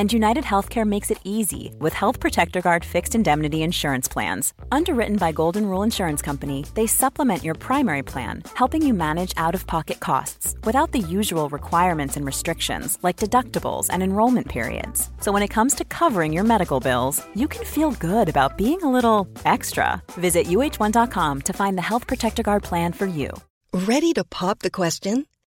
And United Healthcare makes it easy with Health Protector Guard fixed indemnity insurance plans. Underwritten by Golden Rule Insurance Company, they supplement your primary plan, helping you manage out of pocket costs without the usual requirements and restrictions like deductibles and enrollment periods. So when it comes to covering your medical bills, you can feel good about being a little extra. Visit uh1.com to find the Health Protector Guard plan for you. Ready to pop the question?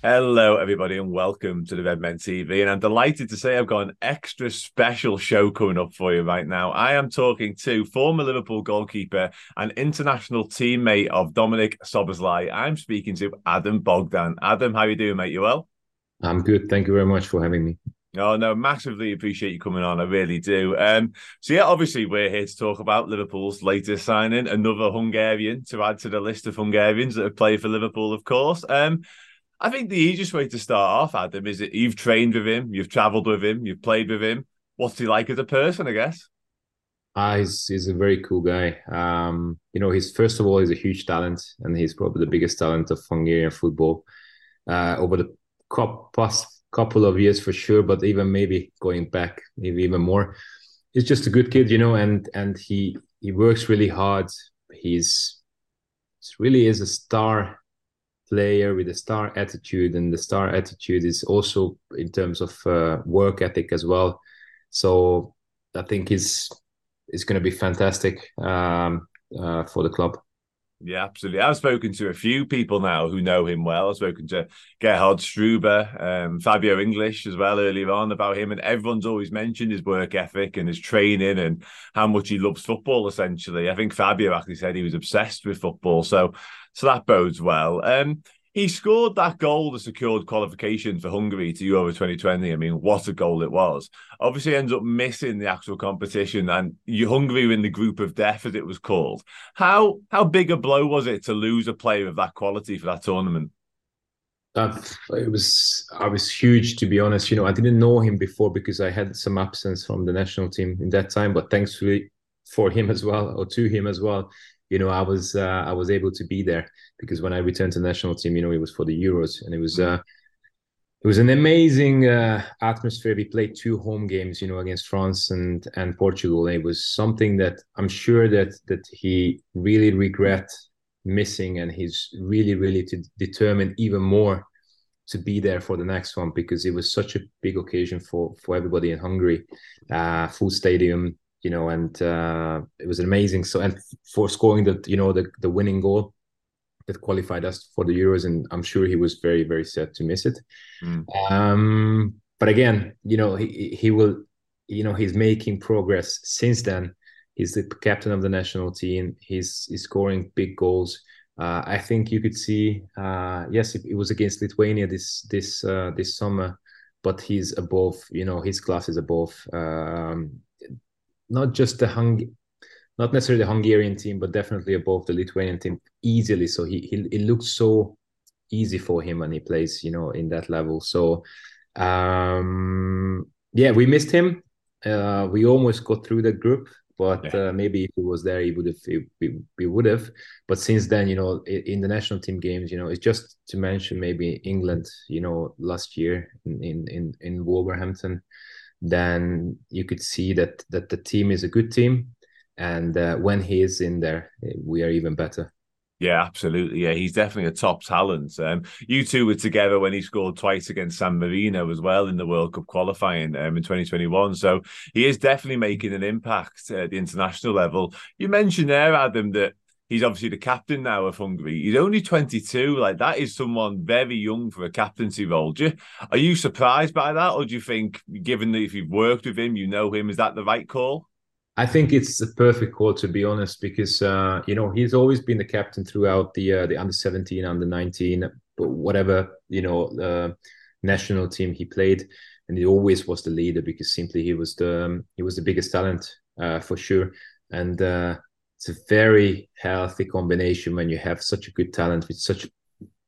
Hello, everybody, and welcome to the Redmen TV. And I'm delighted to say I've got an extra special show coming up for you right now. I am talking to former Liverpool goalkeeper and international teammate of Dominik Szoboszlai. I'm speaking to Adam Bogdan. Adam, how are you doing, mate? You well? I'm good. Thank you very much for having me. Oh no, massively appreciate you coming on. I really do. Um, so yeah, obviously we're here to talk about Liverpool's latest signing, another Hungarian to add to the list of Hungarians that have played for Liverpool, of course. Um, I think the easiest way to start off, Adam, is that you've trained with him, you've travelled with him, you've played with him. What's he like as a person? I guess. Ah, he's, he's a very cool guy. Um, you know, he's first of all, he's a huge talent, and he's probably the biggest talent of Hungarian football uh, over the past couple of years for sure. But even maybe going back, maybe even more, he's just a good kid, you know, and and he he works really hard. He's really is a star player with a star attitude, and the star attitude is also in terms of uh, work ethic as well. So I think he's is going to be fantastic um, uh, for the club. Yeah, absolutely. I've spoken to a few people now who know him well. I've spoken to Gerhard Struber, um, Fabio English as well earlier on about him, and everyone's always mentioned his work ethic and his training and how much he loves football. Essentially, I think Fabio actually said he was obsessed with football. So, so that bodes well. Um, he scored that goal that secured qualification for Hungary to Euro 2020. I mean, what a goal it was. Obviously, ends up missing the actual competition, and Hungary were in the group of death, as it was called. How how big a blow was it to lose a player of that quality for that tournament? That it was I was huge to be honest. You know, I didn't know him before because I had some absence from the national team in that time, but thankfully for him as well, or to him as well, you know, I was uh, I was able to be there because when I returned to the national team, you know, it was for the Euros, and it was uh, it was an amazing uh, atmosphere. We played two home games, you know, against France and and Portugal. And it was something that I'm sure that that he really regret missing, and he's really really to determine even more to be there for the next one because it was such a big occasion for for everybody in Hungary. Uh, full stadium, you know, and uh, it was amazing. So, and for scoring the, you know, the the winning goal that qualified us for the Euros, and I'm sure he was very, very sad to miss it. Mm. Um, but again, you know, he he will, you know, he's making progress since then. He's the captain of the national team. He's he's scoring big goals. Uh, I think you could see, uh, yes, it, it, was against Lithuania this this uh, this summer, but he's above. You know, his class is above. Um, not just the Hung, not necessarily the Hungarian team, but definitely above the Lithuanian team easily. So he, he it looks so easy for him when he plays, you know, in that level. So um, yeah, we missed him. Uh, we almost got through that group, but yeah. uh, maybe if he was there, he would have. We, we would have. But since then, you know, in, in, the national team games, you know, it's just to mention maybe England. You know, last year in in in in Wolverhampton, then you could see that that the team is a good team, and uh, when he is in there, we are even better. Yeah, absolutely. Yeah, he's definitely a top talent. Um, you two were together when he scored twice against San Marino as well in the World Cup qualifying um, in 2021. So he is definitely making an impact at the international level. You mentioned there, Adam, that he's obviously the captain now of Hungary. He's only 22. Like that is someone very young for a captaincy role. You, are you surprised by that, or do you think, given that if you've worked with him, you know him, is that the right call? I think it's the perfect call to be honest, because uh, you know he's always been the captain throughout the uh, the under seventeen, under nineteen, whatever you know uh, national team he played, and he always was the leader because simply he was the um, he was the biggest talent uh, for sure, and uh, it's a very healthy combination when you have such a good talent with such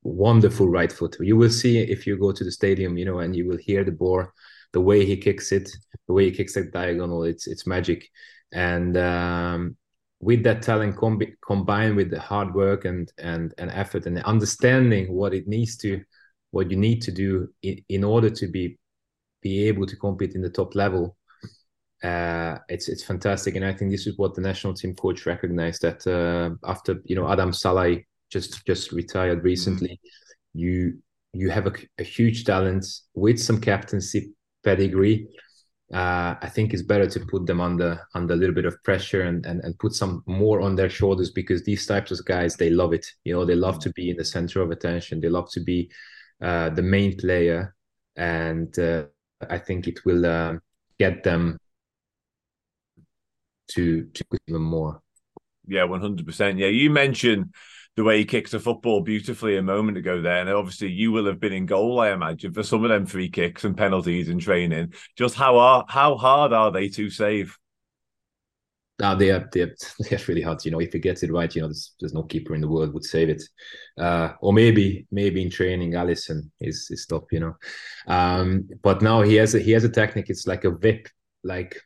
wonderful right foot. You will see if you go to the stadium, you know, and you will hear the ball, the way he kicks it, the way he kicks that diagonal. It's it's magic and um, with that talent combi- combined with the hard work and and and effort and understanding what it needs to what you need to do in, in order to be be able to compete in the top level uh, it's it's fantastic and i think this is what the national team coach recognized that uh, after you know adam Szalai just just retired mm-hmm. recently mm-hmm. you you have a, a huge talent with some captaincy pedigree uh, I think it's better to put them under under a little bit of pressure and, and and put some more on their shoulders because these types of guys they love it. You know, they love to be in the center of attention. They love to be uh, the main player, and uh, I think it will uh, get them to to even more. Yeah, one hundred percent. Yeah, you mentioned the way he kicked a football beautifully a moment ago there. And obviously, you will have been in goal, I imagine, for some of them free kicks and penalties in training. Just how are how hard are they to save? No, they are they're, they're really hard. You know, if he gets it right, you know, there's, there's no keeper in the world would save it. Uh, or maybe maybe in training, Alisson is is top. You know, um, but now he has a, he has a technique. It's like a whip, like,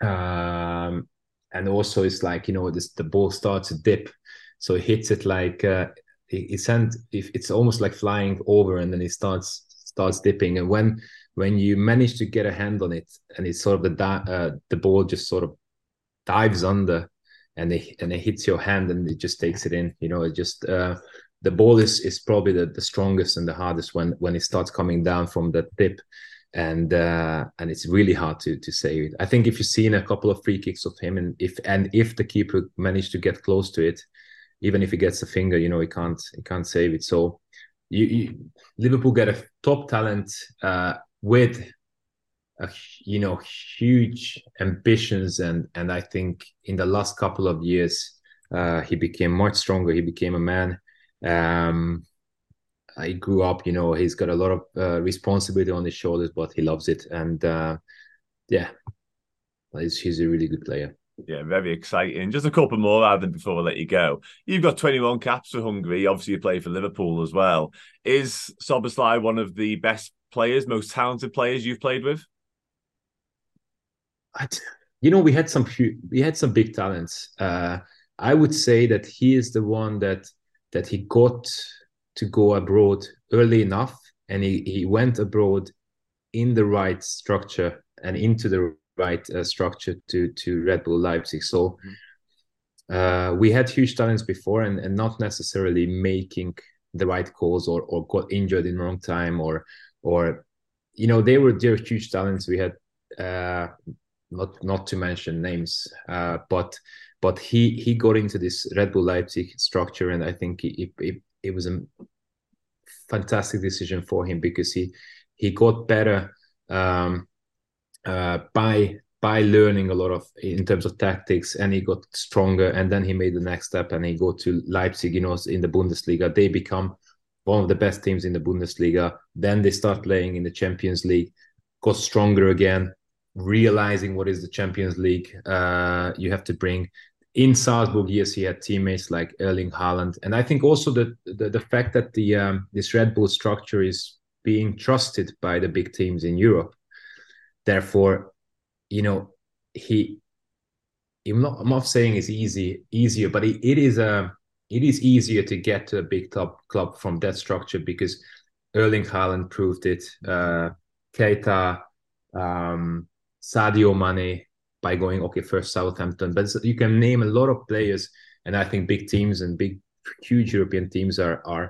um, and also it's like you know this the ball starts to dip. So it hits it like uh, he, he sent if it's almost like flying over and then it starts starts dipping. And when when you manage to get a hand on it and it's sort of the uh, the ball just sort of dives under and it and it hits your hand and it just takes it in you know it just uh, the ball is is probably the, the strongest and the hardest when when it starts coming down from that tip and uh, and it's really hard to to save it. I think if you've seen a couple of free kicks of him and if and if the keeper managed to get close to it, even if he gets a finger, you know, he can't he can't save it. So you, you Liverpool get a top talent uh, with a, you know huge ambitions and and I think in the last couple of years uh, he became much stronger. He became a man. Um, he grew up. You know, he's got a lot of uh, responsibility on his shoulders, but he loves it. And uh, yeah, he's, he's a really good player. Yeah, very exciting. Just a couple more, Adam, before I let you go. You've got 21 caps for Hungary. Obviously, you play for Liverpool as well. Is Szoboszlai one of the best players, most talented players you've played with? I, you know, we had some we had some big talents. Uh, I would say that he is the one that that he got to go abroad early enough, and he, he went abroad in the right structure and into the right uh, structure to to Red Bull Leipzig. So uh, we had huge talents before, and, and not necessarily making the right calls or or got injured in wrong time or or you know they were they're huge talents. We had uh, not not to mention names, uh, but but he he got into this Red Bull Leipzig structure, and I think it, it was a fantastic decision for him because he he got better um, uh, by by learning a lot of in terms of tactics and he got stronger and then he made the next step and he go to Leipzig you know in the Bundesliga. They become one of the best teams in the Bundesliga. Then they start playing in the Champions League got stronger again realizing what is the Champions League uh, you have to bring in Salzburg yes he had teammates like Erling Haaland and I think also the the, the fact that the um, this Red Bull structure is being trusted by the big teams in Europe Therefore, you know, he. I'm not, I'm not saying it's easy, easier, but it, it is a uh, it is easier to get to a big top club from that structure because Erling Haaland proved it. Uh, Keita, um, Sadio Mane by going okay first Southampton, but you can name a lot of players, and I think big teams and big huge European teams are are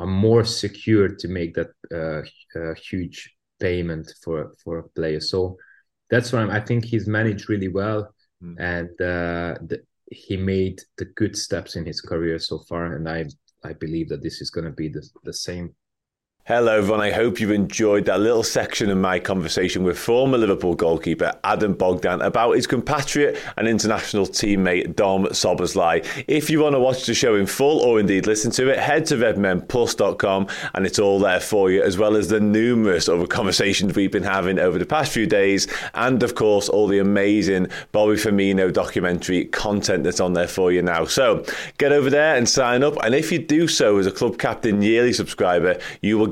are more secure to make that uh, uh, huge payment for for a player. So that's why i think he's managed really well, mm. and uh, the, he made the good steps in his career so far. And I I believe that this is going to be the the same. Hello, everyone. I hope you've enjoyed that little section of my conversation with former Liverpool goalkeeper Adam Bogdan about his compatriot and international teammate Dom Szoboszlai. If you want to watch the show in full or indeed listen to it, head to redmenplus.com and it's all there for you, as well as the numerous other conversations we've been having over the past few days, and of course, all the amazing Bobby Firmino documentary content that's on there for you now. So get over there and sign up. And if you do so as a Club Captain yearly subscriber, you will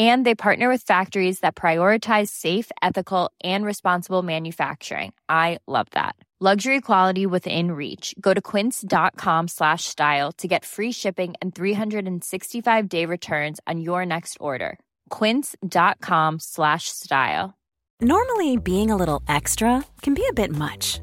and they partner with factories that prioritize safe ethical and responsible manufacturing. I love that. Luxury quality within reach. Go to quince.com slash style to get free shipping and 365 day returns on your next order. quince.com slash style. Normally being a little extra can be a bit much